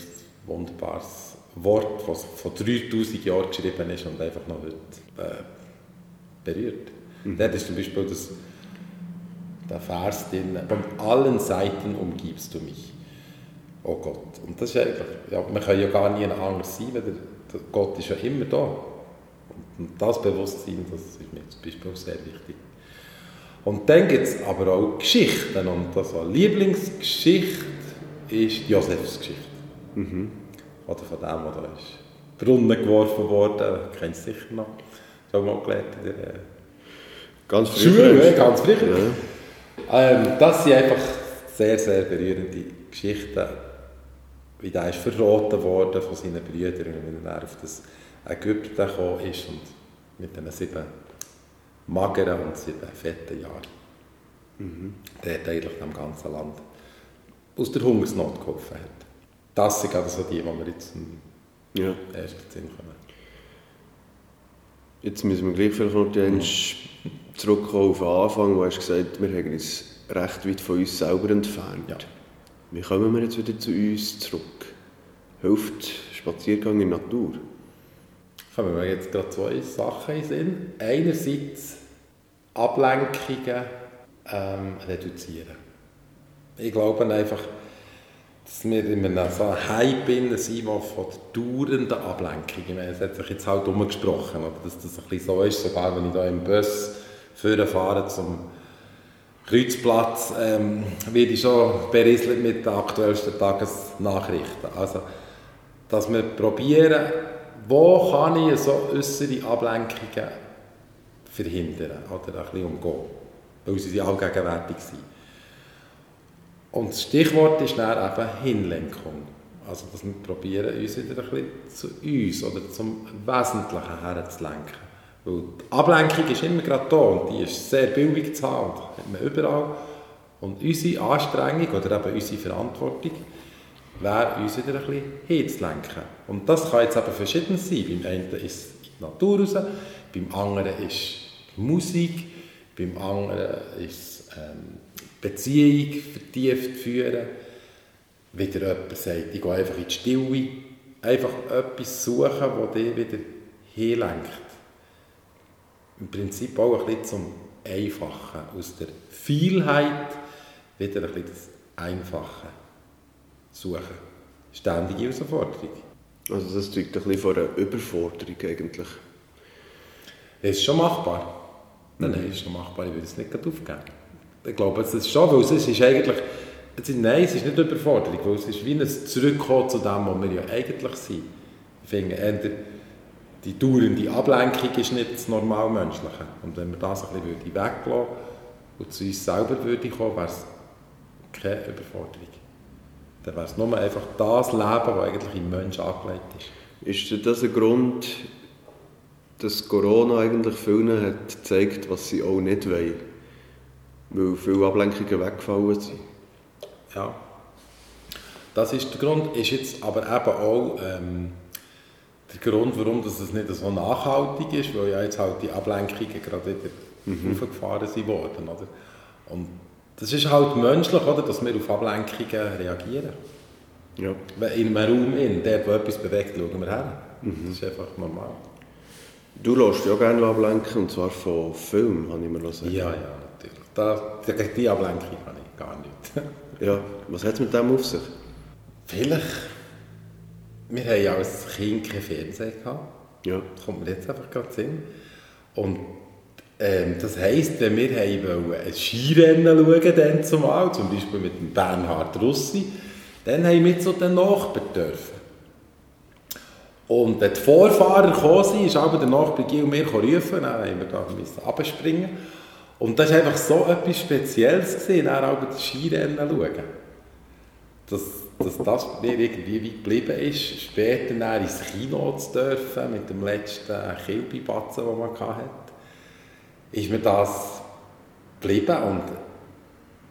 wunderbares Wort, das vor 3000 Jahren geschrieben ist und einfach noch heute äh, berührt. Mhm. Dort ist zum Beispiel das, der Vers drin, von allen Seiten umgibst du mich, oh Gott. Und das ist eigentlich, ja, man kann ja gar nie anders sein, weil der, der Gott ist ja immer da. Und das Bewusstsein, das ist mir zum Beispiel sehr wichtig. Und dann gibt es aber auch Geschichten. Und das also Lieblingsgeschichte ist Josefs Geschichte. Mhm. Oder von dem, der da ist Brunnen geworfen worden. Kennst du sicher noch. Das mal gelernt in der äh, ganz Schule. Ja, ganz früh. Ja. Ähm, das sind einfach sehr, sehr berührende Geschichten. Wie der ist verraten worden von seinen Brüdern, wenn er auf das Ägypten gekommen ist und mit den sieben mageren und sieben fetten Jahren. Mhm. Der eigentlich dem ganzen Land aus der Hungersnot geholfen hat. Das sind gerade so die, die wir jetzt ja. erst Sinn kommen. Jetzt müssen wir gleich vielleicht noch mhm. zurückkommen auf den Anfang, wo du gesagt wir haben uns recht weit von uns selber entfernt. Ja. Wie kommen wir jetzt wieder zu uns zurück? Hilft Spaziergang in der Natur? kommen mir jetzt gerade zwei Sachen in den Sinn. Einerseits Ablenkungen ähm, reduzieren. Ich glaube einfach, dass wir in einem so Hype sind, von dauernden Ablenkung. Ich meine, es hat sich jetzt halt umgesprochen, oder? dass das ein bisschen so ist, sogar wenn ich da im Bus fahre zum Kreuzplatz, ähm, werde ich schon berieselt mit den aktuellsten Tagesnachrichten. Also, dass wir probieren, wo kann ich so äußere Ablenkungen verhindern oder ein bisschen umgehen, weil sie allgegenwärtig sind. Und das Stichwort ist dann eben Hinlenkung. Also, dass wir probieren, uns wieder ein bisschen zu uns oder zum Wesentlichen herzulenken. Weil die Ablenkung ist immer gerade da und die ist sehr billig zu haben, hat man überall. Und unsere Anstrengung oder eben unsere Verantwortung wäre, uns wieder ein bisschen hinzulenken. Und das kann jetzt eben verschieden sein. Beim einen ist die Natur raus, beim anderen ist die Musik, beim anderen ist ähm, Beziehung vertieft führen. Wieder jemand sagt, ich gehe einfach in die Stille. Einfach etwas suchen, das dich wieder hinlenkt. Im Prinzip auch ein bisschen zum Einfachen. Aus der Vielheit wieder ein bisschen das Einfache suchen. Ständige Herausforderung. Also das zeugt ein bisschen von einer Überforderung eigentlich. Es ist schon machbar. Nein, nein, es ist schon machbar. Ich würde es nicht aufgeben. Ich glaube, es ist schon, weil es ist eigentlich... nein, es ist nicht Überforderung, weil es ist wie ein Zurückkommen zu dem, wo wir ja eigentlich sind. Ich finde, die dauernde Ablenkung ist nicht das Normalmenschliche. Und wenn wir das ein bisschen weglassen und zu uns selber würde kommen, wäre es keine Überforderung. Dann wäre es nur einfach das Leben, das eigentlich im Menschen angelegt ist. Ist das ein Grund, dass Corona eigentlich vielen hat gezeigt, was sie auch nicht wollen? Weil viele Ablenkungen weggefallen sind? Ja. Das ist der Grund. Ist jetzt aber eben auch ähm, der Grund, warum das nicht so nachhaltig ist, weil ja jetzt halt die Ablenkungen gerade wieder mhm. aufgefahren sind worden. Oder? Und das ist halt menschlich, oder, dass wir auf Ablenkungen reagieren. Ja. In einem Raum, in, der, wo etwas bewegt, schauen wir her. Mhm. Das ist einfach normal. Du lässt dich auch gerne ablenken, und zwar von Filmen, habe ich mir sagen. Ja, ja. Da, die Ablenkung habe ich gar nicht. <laughs> ja, was hat es mit dem auf sich? Vielleicht, wir haben ja als Kind kein Fernsehen gehabt. Ja. Das kommt mir jetzt einfach gerade Sinn. Und ähm, das heisst, wenn wir haben ein Skirennen schauen dann zumal, zum Beispiel mit dem Bernhard Russi, dann haben wir zu den Nachbarn dürfen. Und wenn die Vorfahrer gekommen sind, ist aber der Nachbar Gil mir rufen, dann haben wir da abspringen Und das war einfach so etwas Spezielles, gewesen, dann auch das Skirennen schauen. Dass, dass das mir irgendwie wie geblieben ist, später dann ins Kino zu dürfen, mit dem letzten Kilby-Batzen, den man hatte ist mir das geblieben und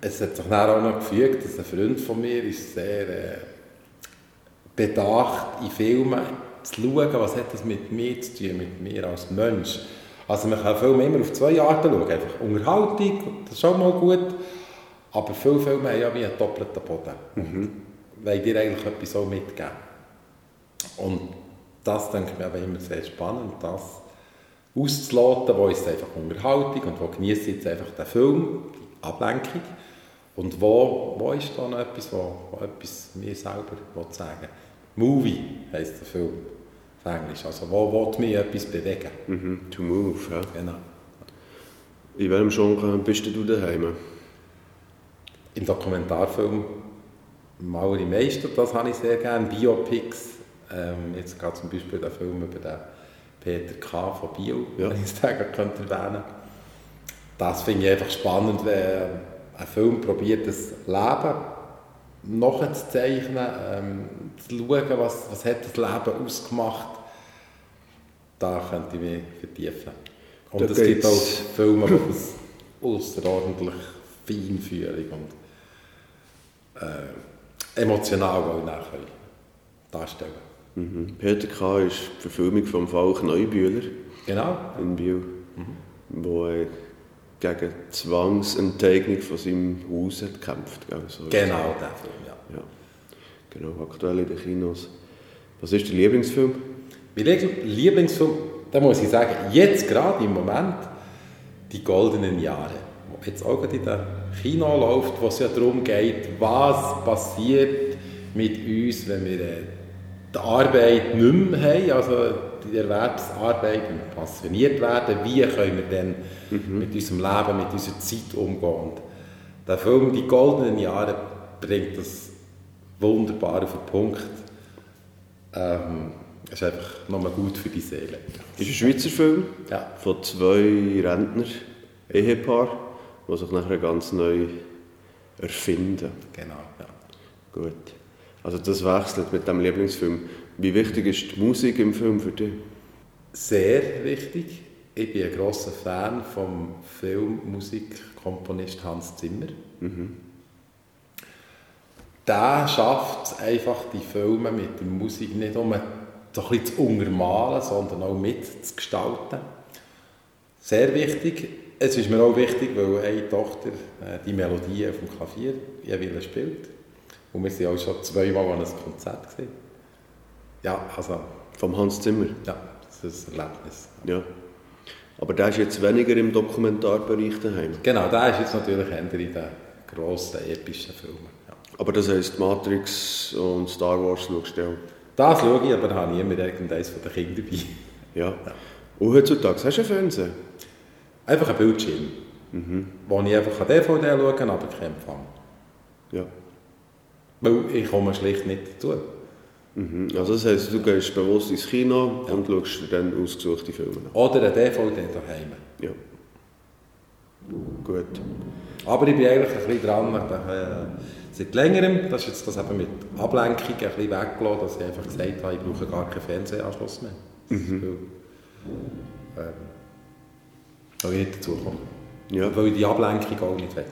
es hat sich dann auch noch gefügt, dass ein Freund von mir ist sehr äh, bedacht in Filmen zu schauen, was hat das mit mir zu tun, mit mir als Mensch. Also man kann Filme immer auf zwei Arten schauen, einfach Unterhaltung, das ist schon mal gut, aber viele Filme haben ja wie einen doppelten Boden. Mhm. Weil dir eigentlich etwas auch mitgeben. Und das denke ich mir aber immer sehr spannend, das auszuloten, wo ist einfach Unterhaltung und wo genieße ich jetzt einfach den Film, die Ablenkung und wo, wo ist da noch etwas, wo, wo etwas mir selber sagen Movie heisst der Film auf Englisch, also wo will mich etwas bewegen. Mhm. To move, ja. Genau. In welchem Genre bist du daheim? Im Dokumentarfilm mal die meisten, das habe ich sehr gerne, Biopics, ähm, jetzt gerade zum Beispiel der Film über den Peter K. von Bio, Ja. wenn ich es sagen könnte erwähnen. Das finde ich einfach spannend, wenn ein Film probiert, das Leben nachzuzeichnen, ähm, zu schauen, was, was hat das Leben ausgemacht. Da könnte ich mich vertiefen. Und Da es gibt auch Filme, die das außerordentlich feinfühlig und äh, emotional nachher darstellen. Mhm. Peter K. ist die Verfilmung vom Fall Kneubühler Genau. in Biel, wo er gegen die Zwangsenteignung von seinem Haus hat gekämpft gell? so ist Genau, der Film, ja. es. Ja. Genau, aktuell in den Kinos. Was ist der Lieblingsfilm? Mein Lie- Lieblingsfilm, da muss ich sagen, jetzt gerade im Moment, die goldenen Jahre. Jetzt auch gerade in der Kino läuft, wo es ja darum geht, was passiert mit uns, wenn wir äh, die Arbeit nicht mehr haben, also die Erwerbsarbeit, wenn wir pensioniert werden, wie können wir dann mit unserem Leben, mit unserer Zeit umgehen. Und der Film «Die goldenen Jahre» bringt das wunderbar auf den Punkt. Ähm, ist einfach nochmal gut für die Seele. ist ein Schweizer Film Ja. von zwei Rentner, Ehepaar, die sich nachher ganz neu erfinden. Genau, ja. Gut. Also das wechselt mit dem Lieblingsfilm. Wie wichtig ist die Musik im Film für dich? Sehr wichtig. Ich bin ein grosser Fan vom Filmmusikkomponist Hans Zimmer. Der schafft es einfach, die Filme mit der Musik nicht nur so ein bisschen zu untermalen, sondern auch mitzugestalten. Sehr wichtig. Es ist mir auch wichtig, weil eine Tochter äh, die Melodie auf dem Klavier jeweils spielt. Und wir sind auch schon zweimal an einem Konzert gesehen. Ja, also, Vom Hans Zimmer? ja, das ist ein Erlebnis. Ja. Aber der ist jetzt weniger im Dokumentarbereich daheim. Genau, der ist jetzt natürlich eher in den grossen, epischen Filmen. Ja. Aber das heisst Matrix und Star Wars schaust du auch. Das schaue ich, aber da habe ich immer irgendeines von den Kindern dabei. Ja. Und heutzutage, hast du einen Fernseher? Einfach ein Bildschirm, wo ich einfach DVD schauen kann, aber keinen Empfang. Ja. Weil ich komme schlicht nicht dazu. Mhm. Also das heisst, du gehst bewusst ins Kino und schaust dir dann ausgesuchte Filme an. Oder ein DVD daheim. Ja. Gut. Aber ich bin eigentlich ein bisschen dran, seit längerem, das ist jetzt das eben mit Ablenkung ein bisschen weggelassen, dass ich einfach gesagt habe, ich brauche gar keinen Fernsehanschluss mehr. Weil, ähm, weil ich nicht dazu komme. Ja. Weil ich die Ablenkung auch nicht will.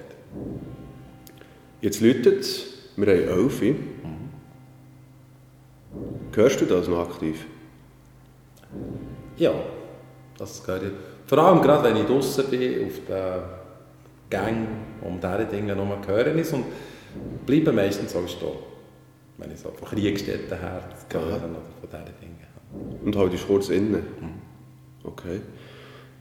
Jetzt läutet es. Wir haben elf. Hörst du das noch aktiv? Ja, das gehört. Vor allem gerade, wenn ich draußen bin, auf den Gängen, um diese Dinge herum hören ist und bleibe meistens auch stehen. Wenn ich so von Kriegsstätten her höre oder von diesen Dingen. Und haltest kurz inne? Okay.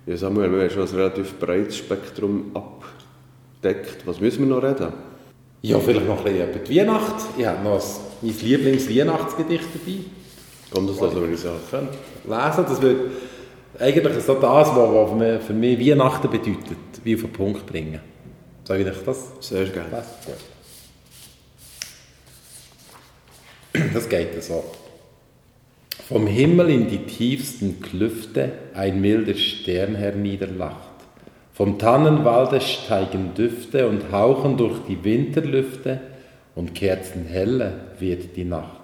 Ja, Samuel, wir haben schon ein relativ breites Spektrum abgedeckt. Was müssen wir noch reden? Ja, vielleicht noch ein bisschen über die Weihnacht. Ich habe noch ein, mein Lieblings-Weihnachtsgedicht dabei. Komm, das lassen wir uns lesen. Das wird eigentlich so das, was, was für mich- Weihnachten bedeutet, wie auf den Punkt bringen. Soll ich das Sehr gerne. lesen? Gut. Das geht so. Vom Himmel in die tiefsten Klüfte ein milder Stern herniederlacht. Vom Tannenwalde steigen Düfte und hauchen durch die Winterlüfte und kerzenhelle wird die Nacht.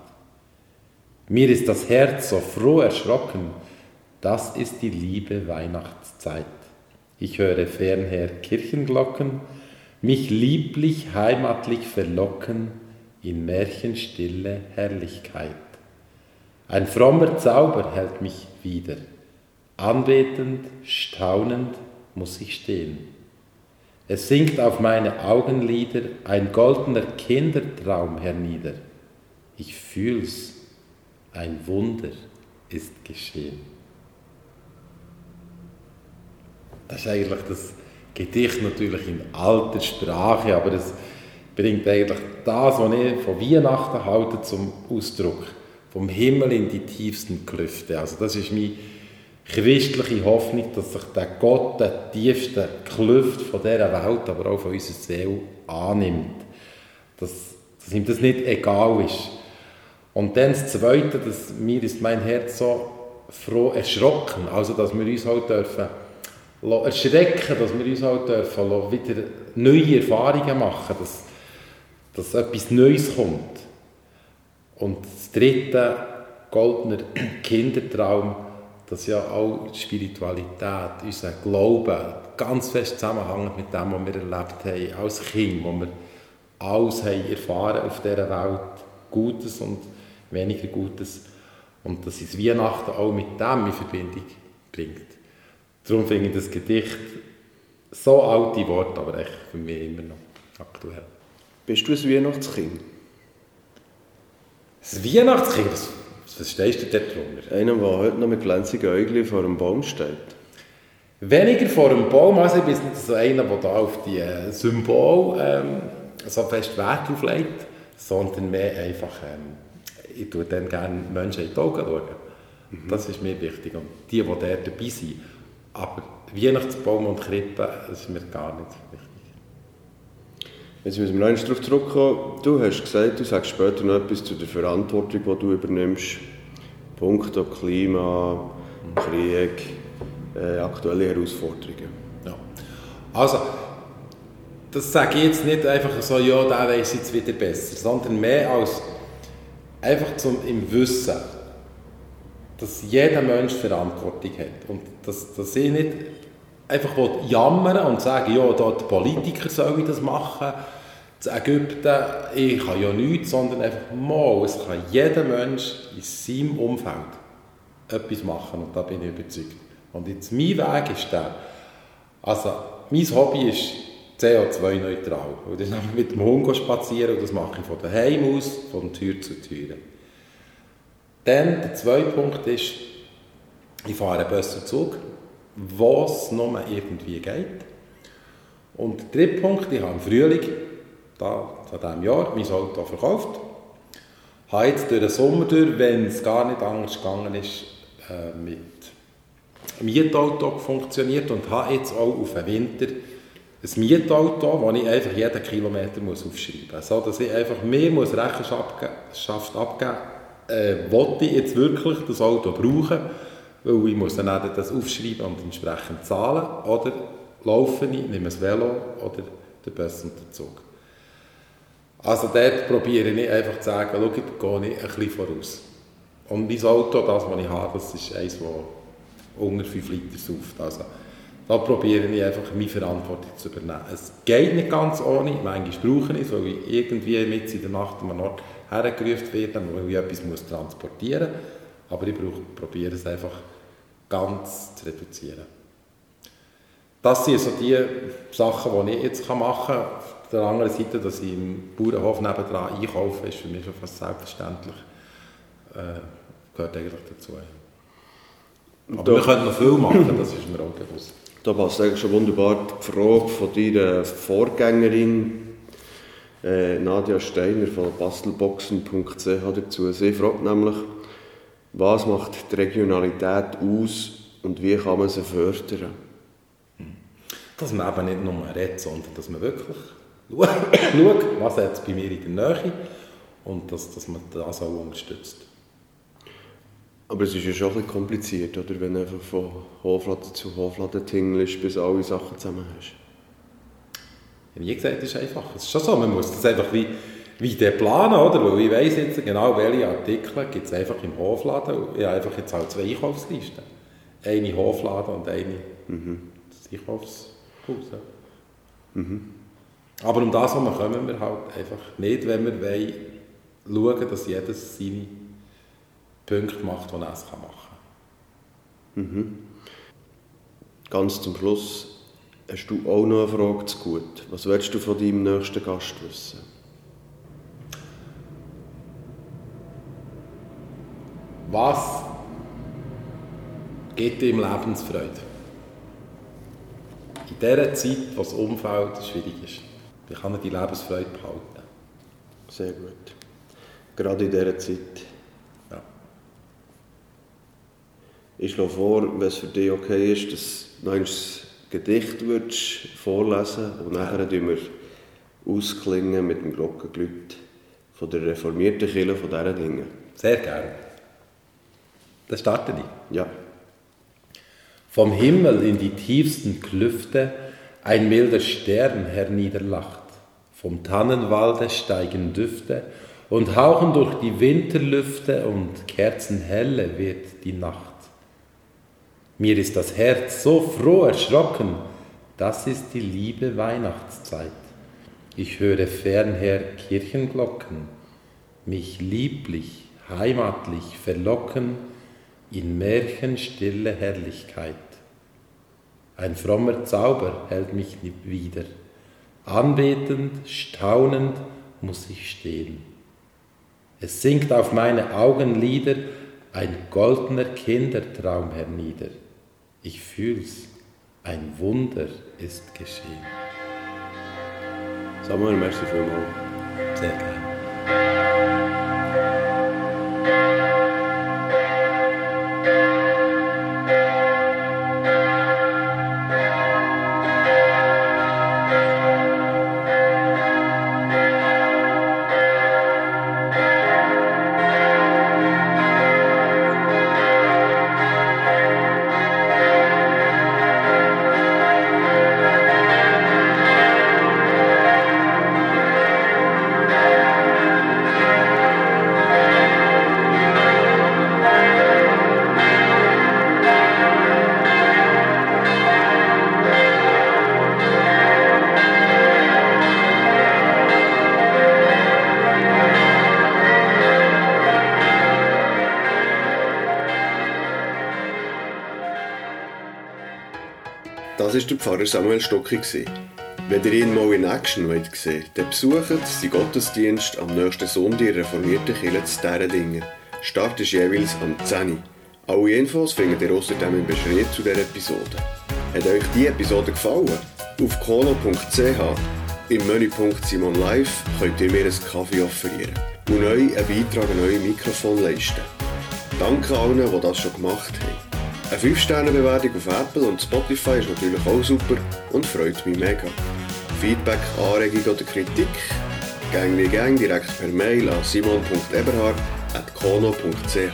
Mir ist das Herz so froh erschrocken, das ist die liebe Weihnachtszeit. Ich höre fernher Kirchenglocken, mich lieblich heimatlich verlocken in märchenstille Herrlichkeit. Ein frommer Zauber hält mich wieder. Anbetend, staunend muss ich stehen. Es sinkt auf meine Augenlider ein goldener Kindertraum hernieder. Ich fühl's. ein Wunder ist geschehen. Das ist eigentlich das Gedicht natürlich in alter Sprache, aber es bringt eigentlich das, was ich von Weihnachten halte, zum Ausdruck. Vom Himmel in die tiefsten Klüfte. Also das ist meine christliche Hoffnung, dass sich der Gott der tiefsten Klüfte von dieser Welt, aber auch von unserer Seele annimmt. Dass, dass ihm das nicht egal ist. Und dann das Zweite, dass mir ist mein Herz so froh erschrocken, also dass wir uns halt dürfen erschrecken, dass wir uns halt dürfen wieder neue Erfahrungen machen, dass, dass etwas Neues kommt. Und das Dritte, goldener <clears throat> Kindertraum, dass ja auch Spiritualität, unser Glauben ganz fest zusammenhängt mit dem, was wir erlebt haben als Kind, wo wir alles haben erfahren auf dieser Welt, Gutes und weniger Gutes. Und dass uns Weihnachten auch mit dem in Verbindung bringt. Darum finde ich das Gedicht so alte Worte, aber echt für mich immer noch aktuell. Bist du ein Weihnachtskind? Das Weihnachtskind? Was, was stehst du dort drunter? Einer, der heute noch mit glänzigen Äugeln vor einem Baum steht. Weniger vor einem Baum, also ich bin nicht so einer, der da auf die äh, Symbole ähm, so fest Wert auflegt, sondern mehr einfach, ähm, ich tue dann gerne Menschen in die Augen schauen. Mhm. Das ist mir wichtig. Und die, die dort dabei sind. Aber Weihnachtsbaum und Krippe, das ist mir gar nicht wichtig. Jetzt müssen wir noch darauf zurückkommen. Du hast gesagt, du sagst später noch etwas zu der Verantwortung, die du übernimmst. Punkto Klima, Krieg, äh, aktuelle Herausforderungen. Ja. Also, das sage ich jetzt nicht einfach so, ja, der weiß jetzt wieder besser, sondern mehr als einfach zum, im Wissen, dass jeder Mensch Verantwortung hat. Und dass, dass ich nicht einfach jammern und sagen, ja, da die Politiker sollen das machen, das Ägypten, ich kann ja nichts, sondern einfach mal, es kann jeder Mensch in seinem Umfeld etwas machen und da bin ich überzeugt. Und jetzt mein Weg ist der, also mein Hobby ist CO2-neutral. Und das <laughs> ist mit dem Hund spazieren und das mache ich von daheim aus, von Tür zu Tür. Dann der zweite Punkt ist, ich fahre einen Zug, es nur irgendwie geht. Und der dritte Punkt, ich habe im Frühling da, von diesem Jahr mein Auto verkauft. Habe jetzt durch den Sommer durch, wenn es gar nicht anders gegangen ist, äh, mit Mietauto funktioniert und habe jetzt auch auf den Winter ein Mietauto, das ich einfach jeden Kilometer aufschreiben muss. So, dass ich einfach mehr muss Rechenschaft abgeben muss, äh, ich jetzt wirklich das Auto brauchen, weil ich muss dann das aufschreiben und entsprechend zahlen, oder laufe ich, nehme das Velo oder den Bus und den Zug. Also dort probiere ich einfach zu sagen, schau, gehe ich ein bisschen voraus. Und mein Auto, das, was ich habe, das ist eines, das unter 5 Liter sauft. Also, da probiere ich einfach, meine Verantwortung zu übernehmen. Es geht nicht ganz ohne, manchmal brauche ich es, weil ich irgendwie mit in der Nacht an einem Ort hergerufen werde, weil ich etwas transportieren muss. Aber ich probiere es einfach ganz zu reduzieren. Das sind so die Sachen, die ich jetzt machen kann. Auf der anderen Seite, dass ich im Bauernhof nebenan einkaufe, ist für mich schon fast selbstverständlich. Äh, gehört eigentlich dazu. Aber da, wir können noch viel machen, das ist mir auch bewusst. Da passt eigentlich schon wunderbar die Frage von deiner Vorgängerin äh, Nadia Steiner von bastelboxen.ch dazu. Sie fragt nämlich, was macht die Regionalität aus und wie kann man sie fördern? Dass man eben nicht nur redet, sondern dass man wirklich schaut, <coughs> was hat es bei mir in der Nähe und dass, dass man das auch unterstützt. Aber es ist ja schon ein bisschen kompliziert, oder? wenn du einfach von Hofladen zu Hofladen tingelst, bis alle Sachen zusammen hast. Wie gesagt, es ist einfach. Es ist schon so, man muss das einfach wie, wie den planen, oder? Weil ich weiss jetzt genau, welche Artikel gibt es einfach im Hofladen. Ich habe einfach jetzt auch zwei Einkaufslisten. Eine Hofladen und eine mhm. das Einkaufshaus. Mhm. Aber um das herum kommen wir halt einfach nicht, wenn wir wollen, schauen, dass jedes seine Punkte macht, die er es machen kann. Mhm. Ganz zum Schluss hast du auch noch eine Frage zu gut. Was willst du von deinem nächsten Gast wissen? Was gibt ihm Lebensfreude? In dieser Zeit, wo das Umfeld schwierig ist, wie kann er die Lebensfreude behalten? Sehr gut. Gerade in dieser Zeit. Ja. Ich schlage vor, wenn es für dich okay ist, dass du ein Gedicht würdest vorlesen und nachher tun wir ausklingen mit dem Glockenglüt von der reformierten Kirche von diesen Dingen. Sehr gerne. Dann starte ich. Ja. Vom Himmel in die tiefsten Klüfte ein milder Stern herniederlacht. Vom Tannenwalde steigen Düfte und hauchen durch die Winterlüfte und kerzenhelle wird die Nacht. Mir ist das Herz so froh erschrocken, das ist die liebe Weihnachtszeit. Ich höre fernher Kirchenglocken, mich lieblich, heimatlich verlocken in märchenstille Herrlichkeit. Ein frommer Zauber hält mich wieder. Anbetend, staunend muss ich stehen. Es sinkt auf meine Augenlider ein goldener Kindertraum hernieder. Ich fühl's, ein Wunder ist geschehen. Samuel, merci vielmals. Sehr gerne. War der Pfarrer Samuel Stocki. Wenn ihr ihn mal in Action wollt sehen dann besucht seinen Gottesdienst am nächsten Sonntag in reformierten Kirche zu Däredingen. Start ist jeweils am 10 Uhr. Alle Infos findet ihr außerdem im Beschrieb zu dieser Episode. Hat euch diese Episode gefallen? Auf kono.ch im Menüpunkt Simon Live könnt ihr mir einen Kaffee offerieren und euch einen Beitrag an euer Mikrofon leisten. Danke allen, die das schon gemacht haben. Eine 5-Sterne-Bewertung auf Apple und Spotify ist natürlich auch super und freut mich mega. Feedback, Anregung oder Kritik? Gang wie gang direkt per Mail an simon.eberhard.kono.ch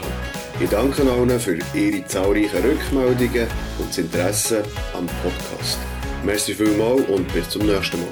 Ich danke allen für ihre zahlreichen Rückmeldungen und das Interesse am Podcast. Merci vielmals und bis zum nächsten Mal.